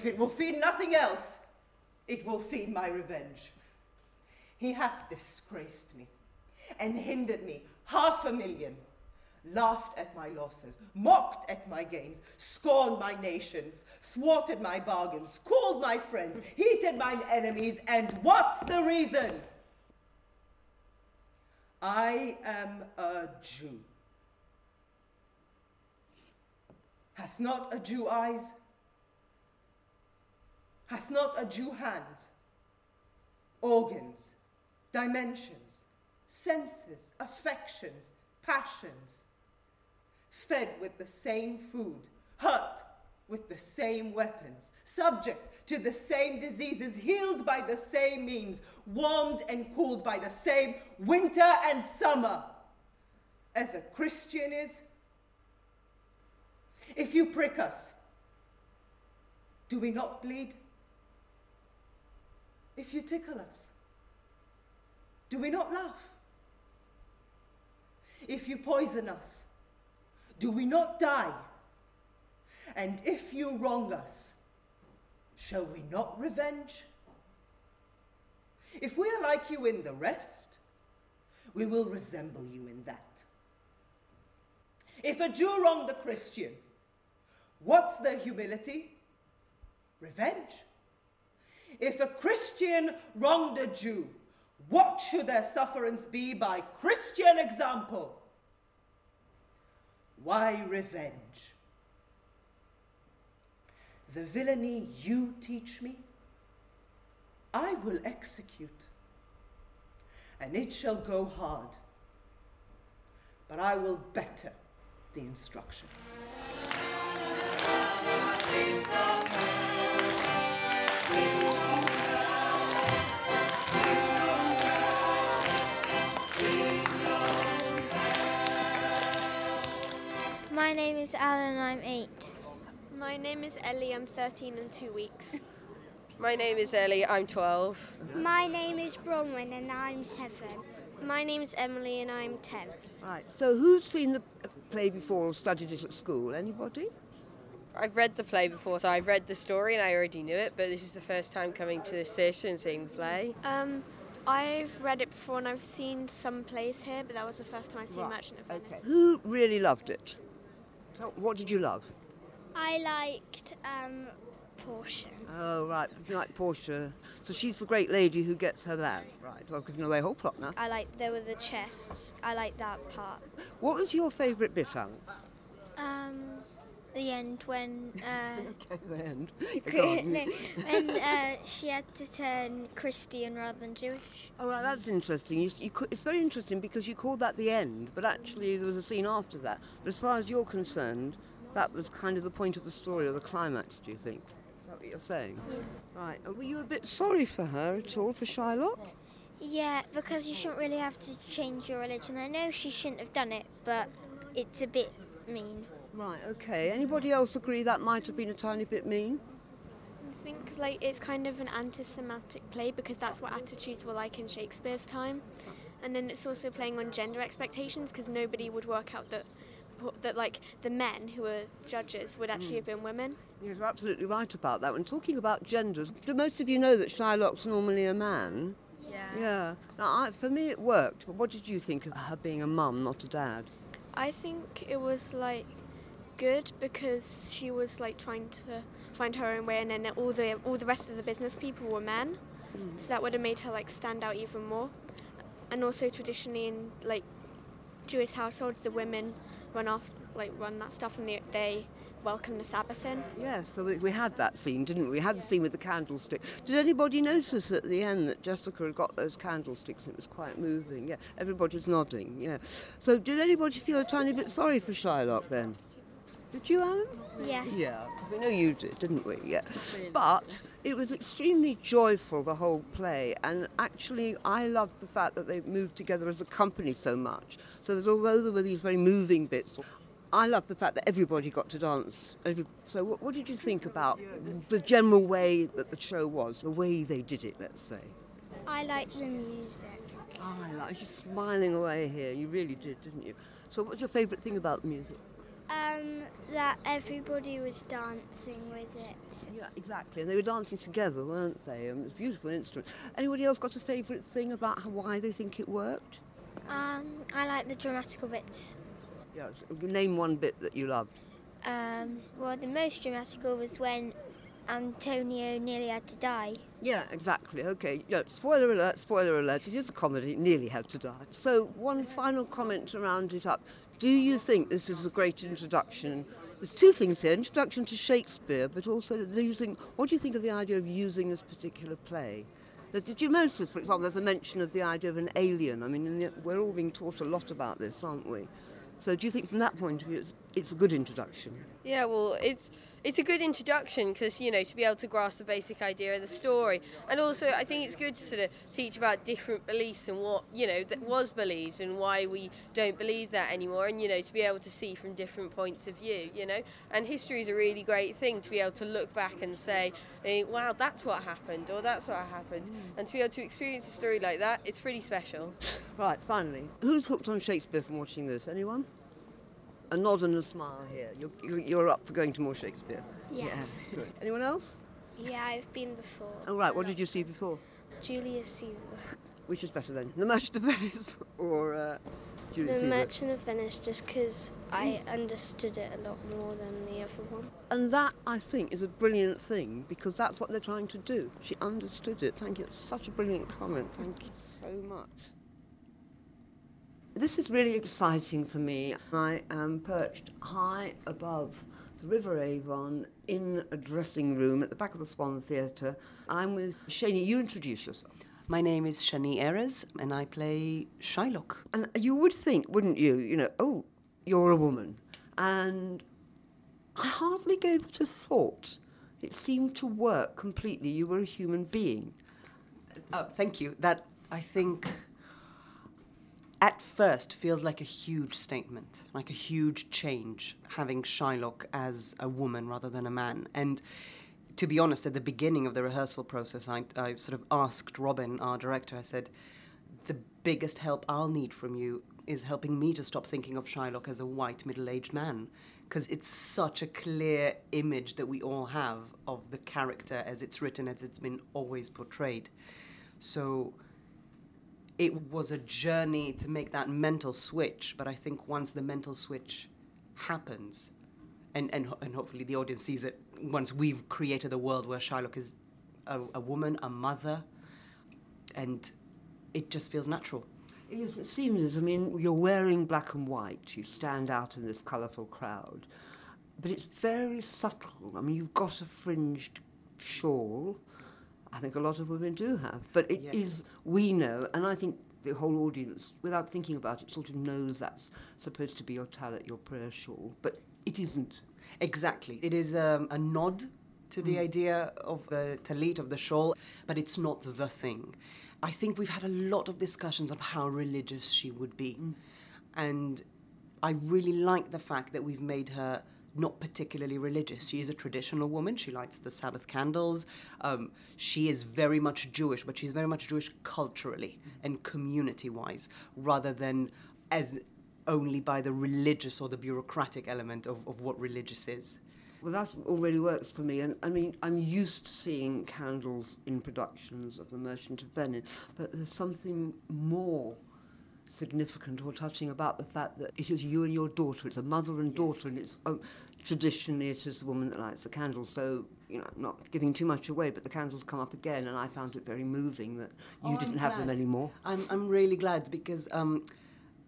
if it will feed nothing else, it will feed my revenge. He hath disgraced me and hindered me half a million, laughed at my losses, mocked at my gains, scorned my nations, thwarted my bargains, called my friends, heated mine enemies, and what's the reason? I am a Jew. Hath not a Jew eyes? Hath not a Jew hands, organs, dimensions, senses, affections, passions, fed with the same food, hurt with the same weapons, subject to the same diseases, healed by the same means, warmed and cooled by the same winter and summer as a Christian is? If you prick us, do we not bleed? If you tickle us, do we not laugh? If you poison us, do we not die? And if you wrong us, shall we not revenge? If we are like you in the rest, we will resemble you in that. If a Jew wronged a Christian, what's their humility? Revenge. If a Christian wronged a Jew, what should their sufferance be by Christian example? Why revenge? The villainy you teach me, I will execute, and it shall go hard, but I will better the instruction. My name is Alan, I'm eight. My name is Ellie, I'm 13 and two weeks. My name is Ellie, I'm 12. My name is Bronwyn and I'm seven. My name's Emily and I'm 10. Right, so who's seen the play before or studied it at school? Anybody? I've read the play before, so I've read the story and I already knew it, but this is the first time coming to the station and seeing the play. Um, I've read it before and I've seen some plays here, but that was the first time I've seen Merchant of Venice. Okay. Who really loved it? What did you love? I liked um, Portia. Oh, right, you like Portia. So she's the great lady who gets her man. Right, well, I've given away the whole plot now. I like there were the chests. I like that part. What was your favourite bit, Alan? Um, the end when uh, Okay, the end. no, when uh, she had to turn Christian rather than Jewish. Oh, right, that's interesting. You, you, it's very interesting because you called that the end, but actually there was a scene after that. But as far as you're concerned, that was kind of the point of the story or the climax, do you think? Is that what you're saying? Right. And were you a bit sorry for her at all, for Shylock? Yeah, because you shouldn't really have to change your religion. I know she shouldn't have done it, but it's a bit mean. Right, okay. Anybody else agree that might have been a tiny bit mean? I think like it's kind of an anti-Semitic play because that's what attitudes were like in Shakespeare's time, and then it's also playing on gender expectations because nobody would work out that that like the men who were judges would actually hmm. have been women. Yes, you're absolutely right about that. When talking about genders, do most of you know that Shylock's normally a man? Yeah. Yeah. Now, I, for me, it worked. But what did you think of her being a mum, not a dad? I think it was like good because she was like trying to find her own way, and then all the all the rest of the business people were men, mm. so that would have made her like stand out even more. And also traditionally in like Jewish households, the women run off like run that stuff, and they, they welcome the Sabbath in. Yes, so we, we had that scene, didn't we? We had the scene with the candlestick. Did anybody notice at the end that Jessica had got those candlesticks? It was quite moving. Yeah, everybody's nodding. Yeah. So did anybody feel a tiny bit sorry for Shylock then? Did you, Alan? Yeah. Yeah, we know you did, didn't we? Yeah. But it was extremely joyful, the whole play, and actually I loved the fact that they moved together as a company so much. So that although there were these very moving bits, I loved the fact that everybody got to dance. So what, what did you think about the general way that the show was, the way they did it, let's say? I liked the music. Oh, I like you smiling away here. You really did, didn't you? So what's your favourite thing about the music? Um, that everybody was dancing with it. Yeah, exactly. And they were dancing together, weren't they? And it's a beautiful instrument. Anybody else got a favourite thing about how, why they think it worked? Um, I like the dramatical bits. Yeah, name one bit that you loved. Um, well, the most dramatical was when Antonio nearly had to die. Yeah, exactly. Okay. Yeah, spoiler alert, spoiler alert. It is a comedy, nearly had to die. So, one final comment to round it up. Do you think this is a great introduction? There's two things here introduction to Shakespeare, but also using. What do you think of the idea of using this particular play? Did you notice, for example, there's a mention of the idea of an alien? I mean, we're all being taught a lot about this, aren't we? So, do you think from that point of view, it's, it's a good introduction? Yeah, well, it's it's a good introduction because you know to be able to grasp the basic idea of the story. And also i think it's good to sort of teach about different beliefs and what you know that was believed and why we don't believe that anymore and you know to be able to see from different points of view you know. And history is a really great thing to be able to look back and say eh, wow that's what happened or that's what happened. Mm. and to be able to experience a story like that it's pretty special. Right finally who's hooked on shakespeare from watching this? Anyone a nod and a smile here. You're, you're up for going to more Shakespeare? Yes. Yeah. Anyone else? Yeah, I've been before. Oh, right. What did you see before? Julius Caesar. Which is better then? The Merchant of Venice or uh, Julius the Caesar? The Merchant of Venice, just because I understood it a lot more than the other one. And that, I think, is a brilliant thing because that's what they're trying to do. She understood it. Thank you. It's such a brilliant comment. Thank you so much. This is really exciting for me. I am perched high above the River Avon in a dressing room at the back of the Swan Theatre. I'm with Shani. You introduce yourself. My name is Shani Erez, and I play Shylock. And you would think, wouldn't you, you know, oh, you're a woman. And I hardly gave it a thought. It seemed to work completely. You were a human being. Uh, thank you. That, I think, at first feels like a huge statement, like a huge change, having Shylock as a woman rather than a man. And to be honest, at the beginning of the rehearsal process, I, I sort of asked Robin, our director, I said, the biggest help I'll need from you is helping me to stop thinking of Shylock as a white middle aged man. Because it's such a clear image that we all have of the character as it's written, as it's been always portrayed. So it was a journey to make that mental switch. But I think once the mental switch happens, and, and, and hopefully the audience sees it, once we've created a world where Shylock is a, a woman, a mother, and it just feels natural. Yes, it seems. As I mean, you're wearing black and white. You stand out in this colourful crowd, but it's very subtle. I mean, you've got a fringed shawl, I think a lot of women do have. But it yes. is we know, and I think the whole audience, without thinking about it, sort of knows that's supposed to be your tallit, your prayer shawl, but it isn't. Exactly. It is um, a nod to the mm. idea of the talit, of the shawl, but it's not the thing. I think we've had a lot of discussions of how religious she would be. Mm. And I really like the fact that we've made her not particularly religious. She is a traditional woman. She lights the Sabbath candles. Um, she is very much Jewish, but she's very much Jewish culturally and community wise, rather than as only by the religious or the bureaucratic element of, of what religious is. Well, that already works for me. And I mean, I'm used to seeing candles in productions of The Merchant of Venice, but there's something more significant or touching about the fact that it is you and your daughter. It's a mother and daughter, yes. and it's um, traditionally it is the woman that lights the candle. So you know, I'm not giving too much away, but the candles come up again, and I found it very moving that you oh, didn't have them anymore. I'm I'm really glad because. Um,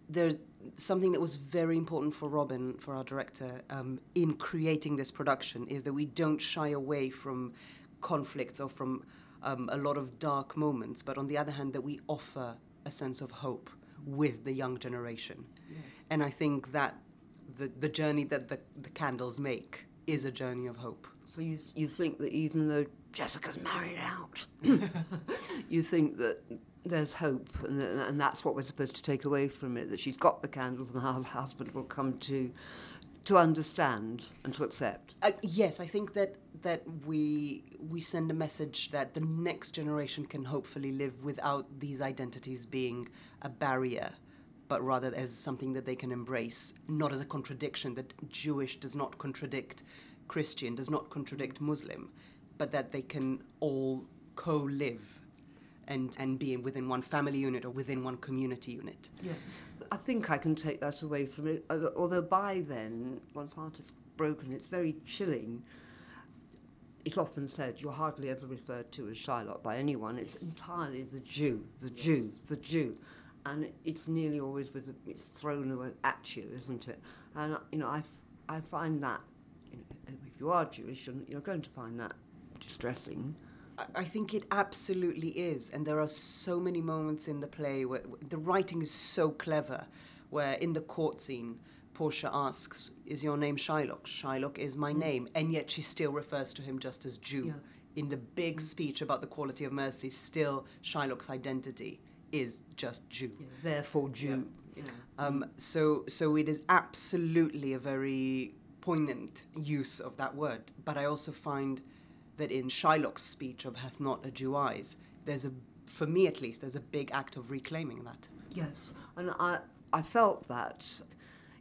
there's something that was very important for Robin, for our director, um, in creating this production is that we don't shy away from conflicts or from um, a lot of dark moments, but on the other hand, that we offer a sense of hope with the young generation. Yeah. And I think that the, the journey that the, the candles make is a journey of hope. So you, you think that even though Jessica's married out, you think that there's hope, and, and that's what we're supposed to take away from it. That she's got the candles, and her husband will come to to understand and to accept. Uh, yes, I think that that we we send a message that the next generation can hopefully live without these identities being a barrier, but rather as something that they can embrace, not as a contradiction, that Jewish does not contradict Christian, does not contradict Muslim, but that they can all co live and, and be within one family unit or within one community unit. Yes. I think I can take that away from it, although by then, one's heart is broken, it's very chilling. It's often said you're hardly ever referred to as Shylock by anyone. It's entirely the Jew, the Jew, the Jew. And it's nearly always with a, it's thrown away at you, isn't it? And you know, I, f- I find that you know, if you are Jewish, you're, you're going to find that distressing. I- think it absolutely is, and there are so many moments in the play where the writing is so clever. Where in the court scene, Portia asks, "Is your name Shylock?" Shylock is my name, and yet she still refers to him just as Jew. Yeah. In the big speech about the quality of mercy, still Shylock's identity is just Jew. Therefore, Jew. Yeah. Um, so, so it is absolutely a very poignant use of that word. But I also find that in Shylock's speech of "Hath not a Jew eyes," there's a, for me at least, there's a big act of reclaiming that. Yes, and I, I felt that.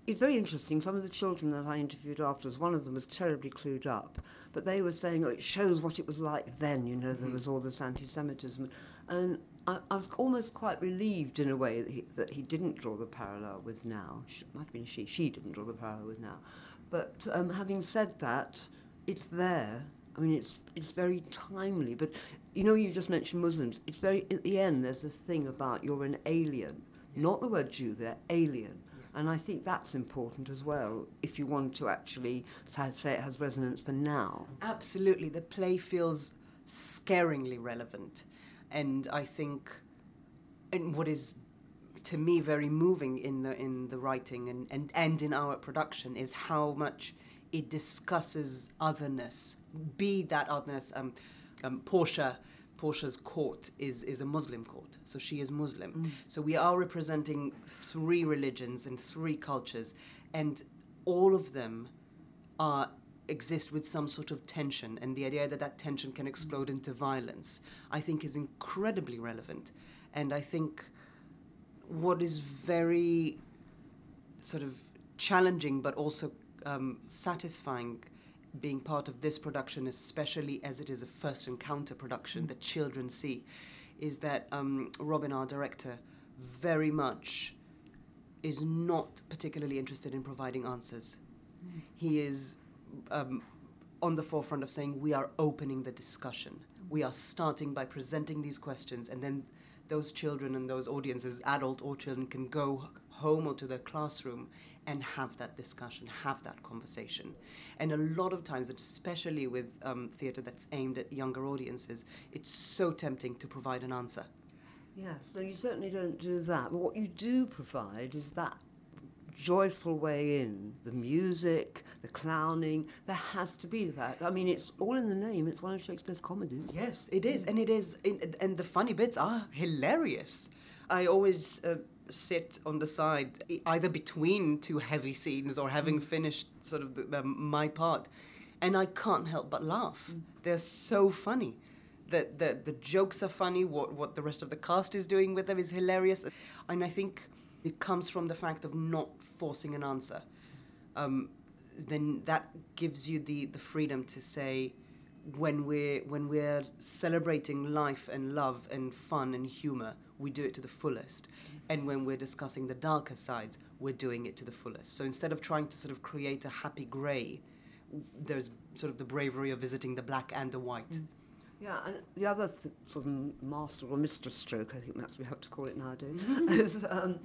It's very interesting. Some of the children that I interviewed afterwards, one of them was terribly clued up, but they were saying, oh, it shows what it was like then, you know, there was all this anti Semitism. And I, I was almost quite relieved in a way that he, that he didn't draw the parallel with now. She, might have been she, she didn't draw the parallel with now. But um, having said that, it's there. I mean, it's, it's very timely. But you know, you just mentioned Muslims. It's very, at the end, there's this thing about you're an alien. Not the word Jew there, alien. And I think that's important as well if you want to actually say it has resonance for now. Absolutely, the play feels scaringly relevant, and I think, and what is to me very moving in the in the writing and, and, and in our production is how much it discusses otherness, be that otherness. Um, um, Portia, Portia's court is is a Muslim court, so she is Muslim. So we are representing three religions and three cultures, and all of them are exist with some sort of tension, and the idea that that tension can explode into violence, I think, is incredibly relevant. And I think what is very sort of challenging, but also um, satisfying being part of this production, especially as it is a first encounter production that children see, is that um, Robin, our director, very much is not particularly interested in providing answers. He is um, on the forefront of saying we are opening the discussion. We are starting by presenting these questions, and then those children and those audiences, adult or children, can go home or to their classroom and have that discussion, have that conversation. And a lot of times, especially with um, theatre that's aimed at younger audiences, it's so tempting to provide an answer. Yes, no, you certainly don't do that. But what you do provide is that joyful way in the music, the clowning. There has to be that. I mean, it's all in the name. It's one of Shakespeare's comedies. Yes, it is, and it is, and and the funny bits are hilarious. I always uh, sit on the side, either between two heavy scenes or having finished sort of the, the, my part, and I can't help but laugh. They're so funny. The, the, the jokes are funny. What, what the rest of the cast is doing with them is hilarious. And I think it comes from the fact of not forcing an answer. Um, then that gives you the, the freedom to say, when we're when we're celebrating life and love and fun and humor, we do it to the fullest. And when we're discussing the darker sides, we're doing it to the fullest. So instead of trying to sort of create a happy grey, there's sort of the bravery of visiting the black and the white. Yeah, and the other th- sort of master or mistress stroke, I think that's what we have to call it nowadays, is um,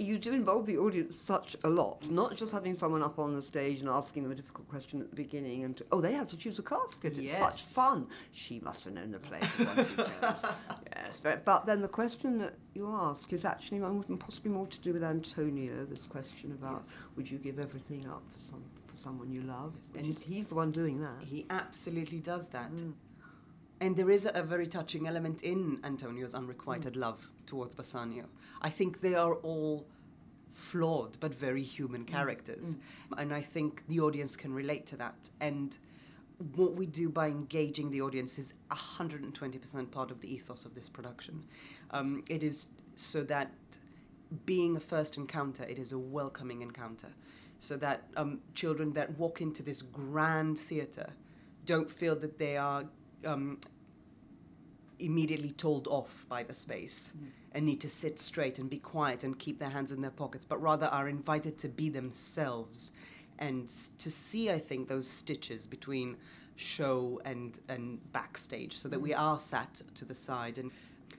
you do involve the audience such a lot. Not just having someone up on the stage and asking them a difficult question at the beginning, and to, oh, they have to choose a casket. It's such fun. She must have known the play. for what she chose. yes, very, but then the question that you ask is actually possibly more to do with Antonio. This question about Yes. would you give everything up for some for someone you love? Which And is, he's the one doing that. He absolutely does that. Mm. And there is a, very touching element in Antonio's unrequited love towards Bassanio. I think they are all flawed but very human characters. And I think the audience can relate to that. And what we do by engaging the audience is 120% part of the ethos of this production. Um, it is so that being a first encounter, it is a welcoming encounter. So that um, children that walk into this grand theatre don't feel that they are um, immediately told off by the space and need to sit straight and be quiet and keep their hands in their pockets, but rather are invited to be themselves and to see, I think, those stitches between show and, and backstage so that we are sat to the side. And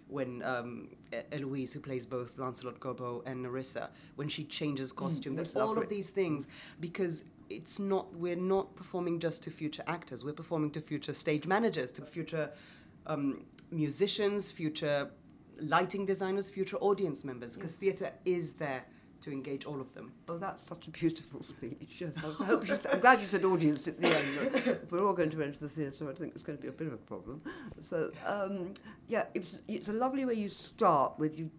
when um, Eloise, who plays both Lancelot Gobbo and Nerissa, when she changes costume, that's that all of these things, because it's not, we're not performing just to future actors, we're performing to future stage managers, to future um, musicians, future lighting designers, future audience members, because theatre is there to engage all of them. Oh, that's such a beautiful speech. Yes, I I'm glad you said audience at the end. We're all going to enter the theatre, I think it's going to be a bit of a problem. So, um, yeah, it's, it's a lovely way you start with you,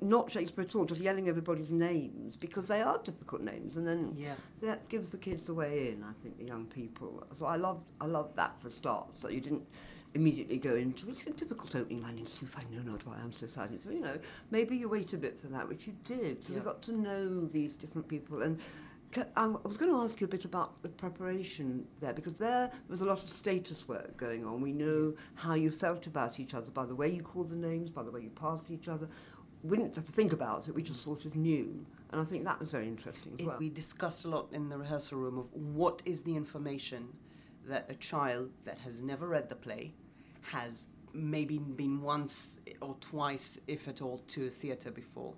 not Shakespeare at all, just yelling everybody's names because they are difficult names, and then Yeah. that gives the kids a way in. I think the young people. So I love I love that for a start. So you didn't immediately go into it's a difficult opening line in sooth I know not why I'm so silent. So you know maybe you wait a bit for that, which you did. So we Yeah. got to know these different people and. I was going to ask you a bit about the preparation there because there, there was a lot of status work going on. We know how you felt about each other by the way you called the names, by the way you passed each other. We didn't have to think about it, we just sort of knew. And I think that was very interesting as It- well. we discussed a lot in the rehearsal room of what is the information that a child that has never read the play has maybe been once or twice, if at all, to a theatre before.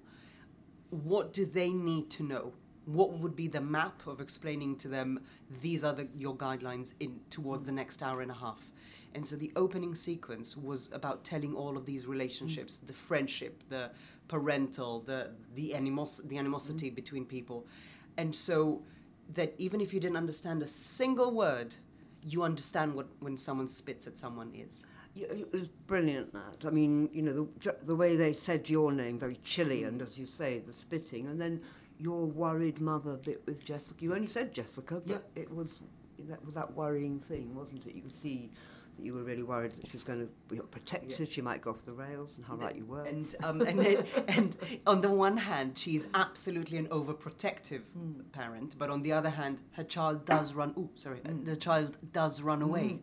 What do they need to know? What would be the map of explaining to them these are the, your guidelines in towards the next hour and a half? And so the opening sequence was about telling all of these relationships, the friendship, the parental, the the animos- the animosity between people. And so that even if you didn't understand a single word, you understand what when someone spits at someone is. Yeah, it was brilliant that. I mean, you know, the, the way they said your name, very chilly, and as you say, the spitting, and then your worried mother bit with Jessica. You only said Jessica, but it was that that worrying thing, wasn't it? You could see you were really worried that she was going to be protected, she might go off the rails, and how right you were. And um, and then, and on the one hand, she's absolutely an overprotective hmm. parent, but on the other hand, her child does run. Oh, sorry, hmm. the child does run away. Hmm.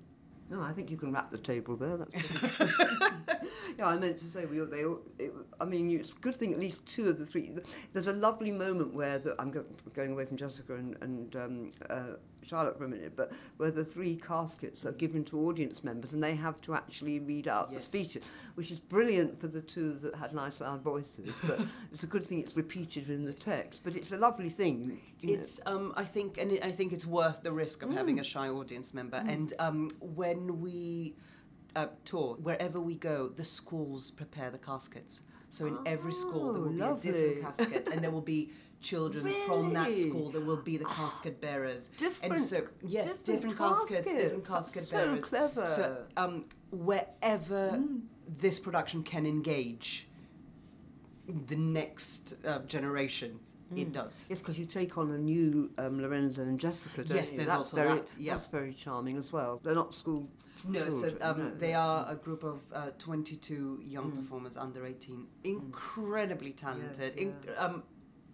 No, I think you can wrap the table there. Yeah, I meant to say we all, they all. It, I mean, it's a good thing at least two of the three. There's a lovely moment where the, I'm go, going away from Jessica and, and um, uh, Charlotte for a minute, but where the three caskets are given to audience members and they have to actually read out Yes. the speeches, which is brilliant for the two that had nice loud voices. But it's a good thing it's repeated in the text. But it's a lovely thing. It's um, I think, and I think it's worth the risk of having a shy audience member. And um, when we uh, tour, wherever we go, the schools prepare the caskets. So in every school there Oh, will be a different casket, and there will be children from that school that will be the casket bearers. Different- and so yes, different different, caskets, different casket So bearers. clever. So um, wherever this production can engage the next uh, generation, it does. Yes, because you take on a new um, Lorenzo and Jessica, don't Yes, you? there's that's also very, that, yeah. That's very charming as well. They're not school No, so um, no. they are a group of uh, 22 young performers under 18, incredibly talented. yeah. Inc- um,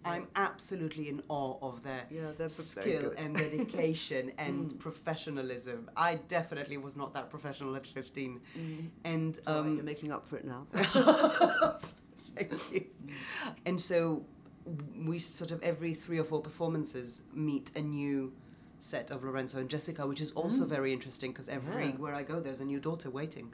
I'm absolutely in awe of their Yeah, skill and dedication and professionalism. I definitely was not that professional at 15. And It's all right, um, you're making up for it now. Thank you. And so we sort of every three or four performances meet a new set of Lorenzo and Jessica, which is also mm. very interesting because everywhere I go, there's a new daughter waiting.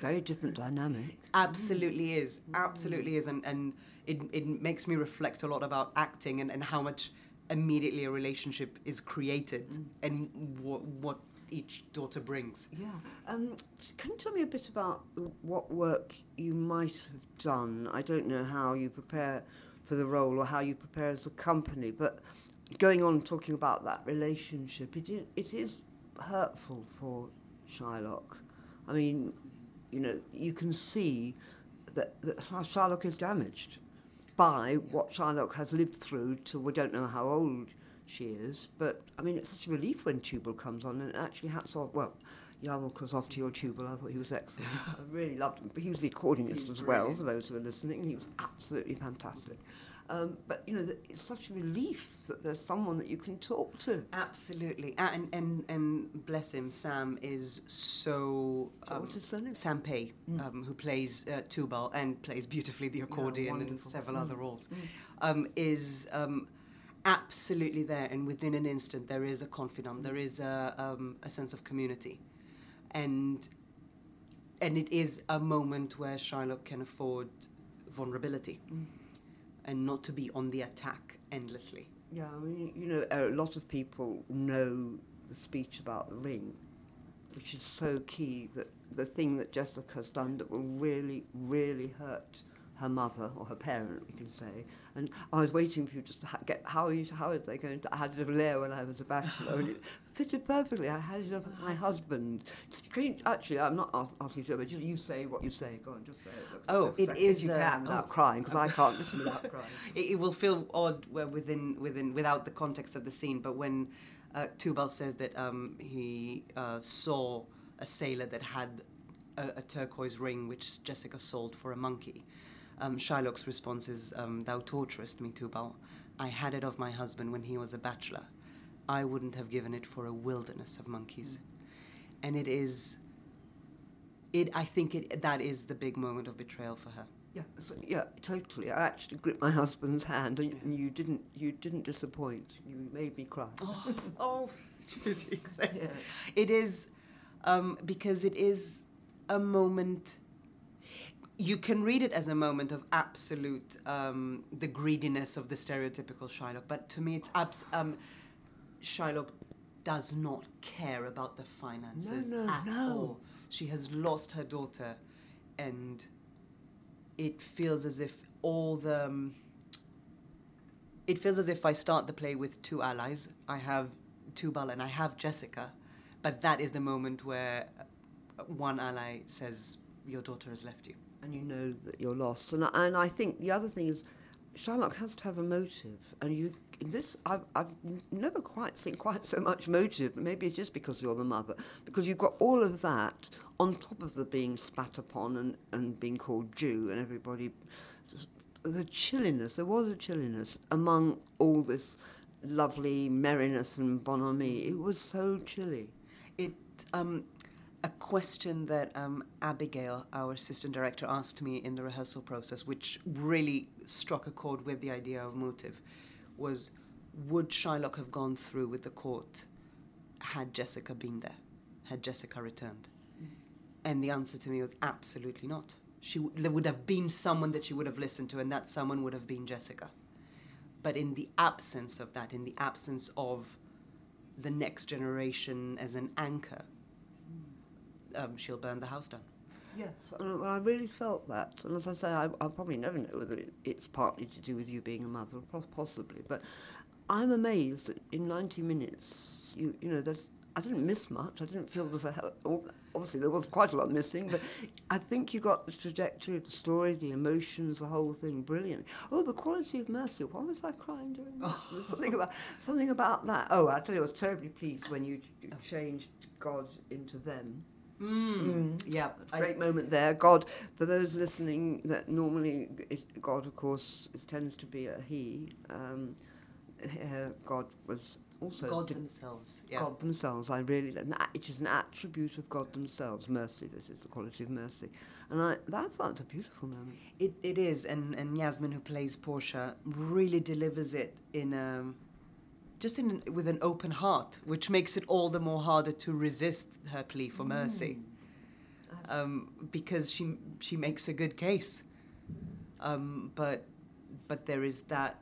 very different dynamic. Absolutely mm. is. Absolutely is. And, and it, it makes me reflect a lot about acting and, and how much immediately a relationship is created mm. and what, what each daughter brings. Yeah. Um, can you tell me a bit about what work you might have done? I don't know how you prepare for the role or how you prepare as a company, but going on talking about that relationship, it is, it is hurtful for Shylock. I mean, you know, you can see that, that how Shylock is damaged by what Shylock has lived through to we don't know how old she is. But I mean, it's such a relief when Tubal comes on, and actually hats off. Well, Yarmulke's Off to Your Tubal. I thought he was excellent. I really loved him. But he was the accordionist as well, for those who are listening. He was absolutely fantastic. Um, but, you know, it's such a relief that there's someone that you can talk to. Absolutely, and and and bless him, Sam is so. So what's his surname? Sam Pei, um, who plays uh, Tubal and plays beautifully the accordion and wonderful. several other roles, um, is um, absolutely there. And within an instant, there is a confidant, there is a, um, a sense of community, and and it is a moment where Shylock can afford vulnerability, and not to be on the attack endlessly. Yeah, I mean, you know, a lot of people know the speech about the ring, which is so key that the thing that Jessica's done that will really, really hurt her mother or her parent, we can say. And I was waiting for you just to ha- get how are you, how are they going to? I had it of Leah when I was a bachelor, and it fitted perfectly. I had it of my husband. Can you, actually, I'm not ask, asking you to, but just you say what you say. Go on, just say it. Oh, it is, You uh, can without oh. crying because I can't listen without crying. it, it will feel odd where within within without the context of the scene. But when uh, Tubal says that um, he uh, saw a sailor that had a, a turquoise ring which Jessica sold for a monkey, um, Shylock's response is, um, "Thou torturest me, Tubal. I had it of my husband when he was a bachelor. I wouldn't have given it for a wilderness of monkeys." And it is. It, I think it, that is the big moment of betrayal for her. Yeah, so, yeah, totally. I actually gripped my husband's hand, and, and you didn't. You didn't disappoint. You made me cry. Oh, oh, Judy. Yeah. It is um, because it is a moment. You can read it as a moment of absolute um, the greediness of the stereotypical Shylock, but to me, it's abs- um, Shylock does not care about the finances no, at no. all. She has lost her daughter, and it feels as if all the um, it feels as if I start the play with two allies. I have Tubal and I have Jessica, but that is the moment where uh, one ally says, "Your daughter has left you." And you know that you're lost. And I, and I think the other thing is, Shylock has to have a motive, and you this I've, I've never quite seen quite so much motive. Maybe it's just because you're the mother, because you've got all of that on top of the being spat upon and, and being called Jew and everybody. The chilliness, there was a chilliness among all this lovely merriness and bonhomie. It was so chilly. It um, a question that um, Abigail, our assistant director, asked me in the rehearsal process, which really struck a chord with the idea of motive, was would Shylock have gone through with the court had Jessica been there, had Jessica returned? And the answer to me was absolutely not. She w- there would have been someone that she would have listened to, and that someone would have been Jessica. But in the absence of that, in the absence of the next generation as an anchor, um, she'll burn the house down. Yes, and well, I really felt that. And as I say, I, I'll probably never know whether it, it's partly to do with you being a mother, possibly. But I'm amazed that in 90 minutes, you you know, there's I didn't miss much. I didn't feel there was a hell. oh, Obviously, there was quite a lot missing, but I think you got the trajectory of the story, the emotions, the whole thing brilliant. Oh, the quality of mercy. Why was I crying during that? Something about something about that. Oh, I tell you, I was terribly pleased when you, you changed God into them. Mm. Yeah, I- Great moment there. God, for those listening, that normally it, God, of course, it tends to be a he. Um, uh, God was also God themselves. Yeah. God themselves. I really, that, it is an attribute of God themselves. Mercy. This is the quality of mercy, and I that that's a beautiful moment. It, it is, and, and Yasmin, who plays Portia, really delivers it in a, just in with an open heart, which makes it all the more harder to resist her plea for mercy, um, because she she makes a good case, um, but but there is that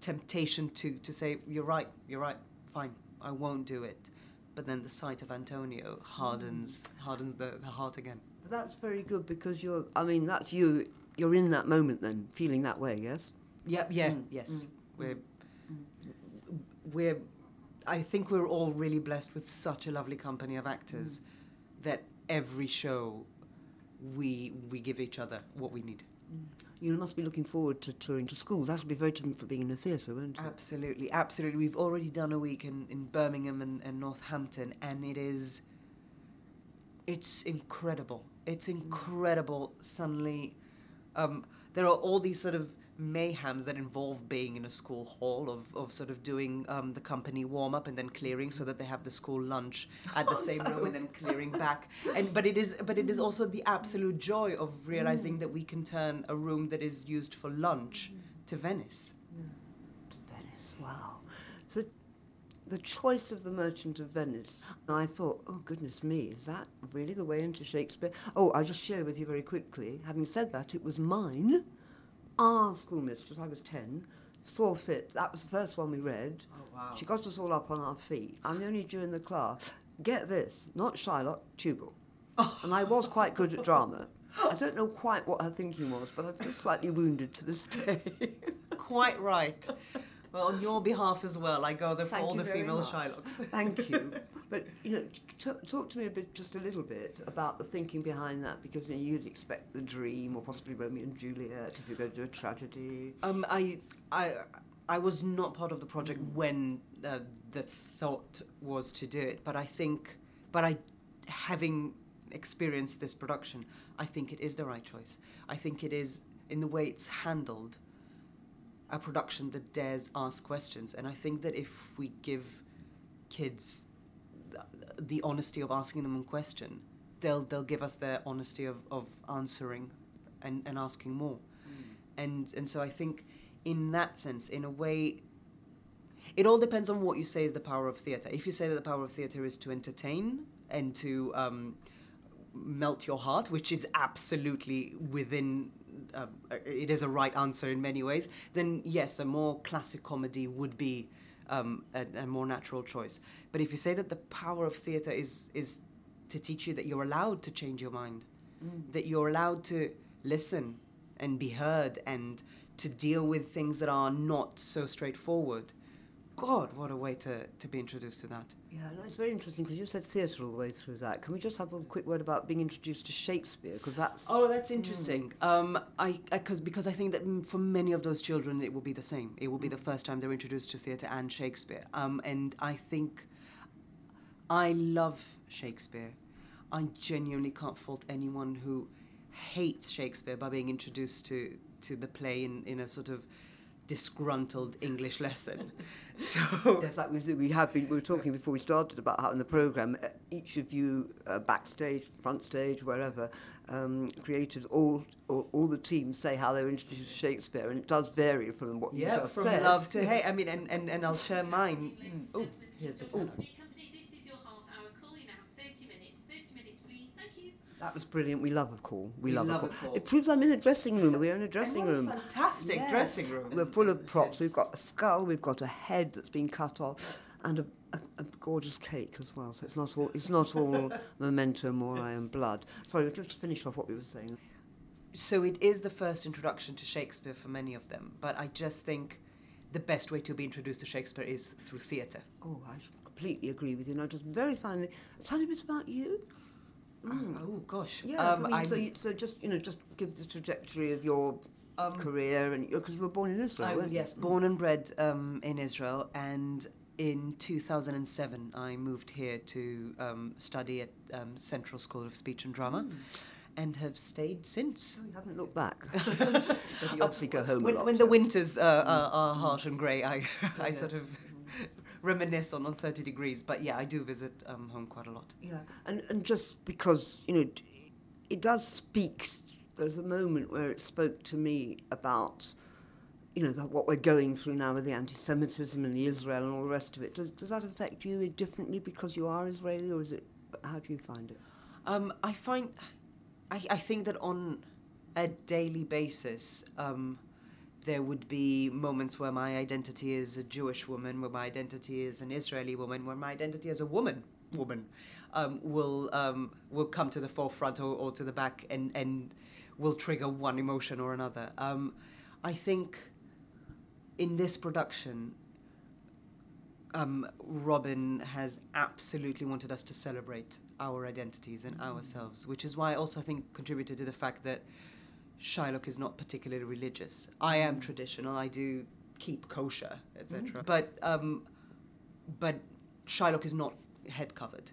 temptation to to say you're right, you're right, fine, I won't do it, but then the sight of Antonio hardens hardens the, the heart again. That's very good because you're. I mean, that's you. You're in that moment then, feeling that way. Yes. Yeah, yeah, Mm, yes. We're we're I think we're all really blessed with such a lovely company of actors mm. that every show we we give each other what we need. Mm. You must be looking forward to touring to schools. That'll be very different for being in a theatre, won't it? Absolutely, absolutely. We've already done a week in, in Birmingham and, and Northampton and it is it's incredible. It's mm. incredible. Suddenly, um, there are all these sort of mayhems that involve being in a school hall of, of sort of doing um, the company warm up and then clearing so that they have the school lunch at the oh, same room and then clearing back and but it is but it is also the absolute joy of realizing mm. that we can turn a room that is used for lunch mm. to Venice mm. to Venice. Wow. So the choice of the Merchant of Venice, I thought, oh goodness me, is that really the way into Shakespeare? Oh, I'll just share with you very quickly. Having said that, it was mine, our schoolmistress, I was 10, saw fit. That was the first one we read. Oh, wow. She got us all up on our feet. I'm the only Jew in the class. Get this, not Shylock, Tubal. Oh. And I was quite good at drama. I don't know quite what her thinking was, but I feel slightly wounded to this day. quite right well on your behalf as well I go there for Thank all the female much. Shylocks Thank you. But you know, t- talk to me a bit, just a little bit about the thinking behind that, because you know, you'd expect the dream, or possibly Romeo and Juliet, if you're going to do a tragedy. Um, I, I, I was not part of the project when uh, the thought was to do it, but I think, but I, having experienced this production, I think it is the right choice. I think it is in the way it's handled. A production that dares ask questions, and I think that if we give kids the honesty of asking them a question, they'll they'll give us their honesty of, of answering and, and asking more. And and so I think in that sense, in a way it all depends on what you say is the power of theatre. If you say that the power of theatre is to entertain and to um, melt your heart, which is absolutely within, uh, it is a right answer in many ways, then yes, a more classic comedy would be um, a, a more natural choice. But if you say that the power of theatre is is to teach you that you're allowed to change your mind, that you're allowed to listen and be heard and to deal with things that are not so straightforward. God, what a way to, to be introduced to that. Yeah, no, it's very interesting because you said theatre all the way through that. Can we just have a quick word about being introduced to Shakespeare? Because that's Oh, that's interesting. Um, I, I cause, because I think that mm, for many of those children, it will be the same. It will be the first time they're introduced to theatre and Shakespeare. Um, and I think I love Shakespeare. I genuinely can't fault anyone who hates Shakespeare by being introduced to, to the play in, in a sort of disgruntled English lesson. So Yes, that was, we have been. We were talking before we started about how in the program, uh, each of you, uh, backstage, front stage, wherever, um, creators, all, all all the teams say how they were introduced to Shakespeare, and it does vary from what you yeah, just from said. love to hate. I mean, and, and, and I'll share mine. Oh, here's the tannoy. Company, this is your half hour call. You now have 30 minutes. 30 minutes, please. Thank you. That was brilliant. We love a call. We, We love, love a call. call. It proves I'm in a dressing room. We're in a dressing room. fantastic Yes. dressing room. We're full of props. Yes. We've got a skull. We've got a head that's been cut off, and a, a, a gorgeous cake as well. So it's not all it's not all momentum or I am blood. Sorry, just to finish off what we were saying. So it is the first introduction to Shakespeare for many of them, but I just think the best way to be introduced to Shakespeare is through theatre. Oh, I completely agree with you. And I just very finally, tell me a bit about you. Oh gosh. Yeah. Um, so, I mean, so, you, so just you know, just give the trajectory of your Um, career and because you were born in Israel. I weren't you? yes, born and bred um, in Israel, and in 2007 I moved here to um, study at um, Central School of Speech and Drama, and have stayed since. Oh, you haven't looked back. but you obviously go home When, when the winters uh, are, are harsh and grey, I, I sort of reminisce on, on 30 degrees. But yeah, I do visit um, home quite a lot. Yeah, and and just because you know, it- does speak. There's a moment where it spoke to me about, you know, the, what we're going through now with the anti-Semitism and the Israel and all the rest of it. Does, does that affect you differently because you are Israeli, or is it? How do you find it? Um, I find, I, I think that on a daily basis, um, there would be moments where my identity is a Jewish woman, where my identity is an Israeli woman, where my identity as a woman, woman, um, will um, will come to the forefront or, or to the back and and will trigger one emotion or another. Um, I think in this production, um, Robin has absolutely wanted us to celebrate our identities and ourselves, which is why I also think contributed to the fact that Shylock is not particularly religious. I am traditional. I do keep kosher, etc. But um, but Shylock is not head covered,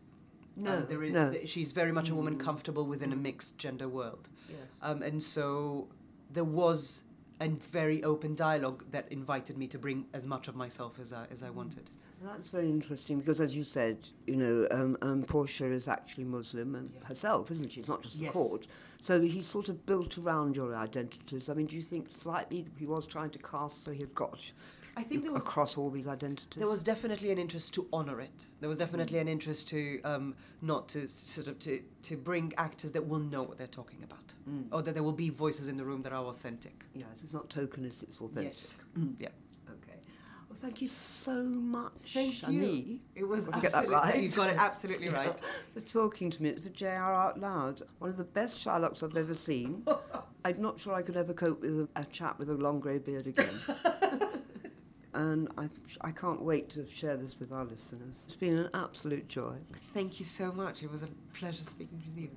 No, Um, there is. no. she's very much a woman comfortable within a mixed gender world. Yes. Um, and so there was a very open dialogue that invited me to bring as much of myself as I, as I wanted. That's very interesting because, as you said, you know, um, um, Portia is actually Muslim and herself, isn't she? It's not just the Yes. court. So he sort of built around your identities. I mean, do you think slightly he was trying to cast so he had got I think there was across all these identities? there was definitely an interest to honor it. There was definitely an interest to um, not to sort of to, to bring actors that will know what they're talking about, Mm. or that there will be voices in the room that are authentic. Yes, it's not tokenist, it's authentic. Yes. Yeah. Okay. Well, thank you so much. Thank you. Shani, It was Did get that absolutely- right? You got it absolutely right. for talking to me. It's for JR Out Loud. One of the best Shylocks I've ever seen. I'm not sure I could ever cope with a, a chap with a long grey beard again. and I, I can't wait to share this with our listeners. It's been an absolute joy. Thank you so much. It was a pleasure speaking with you.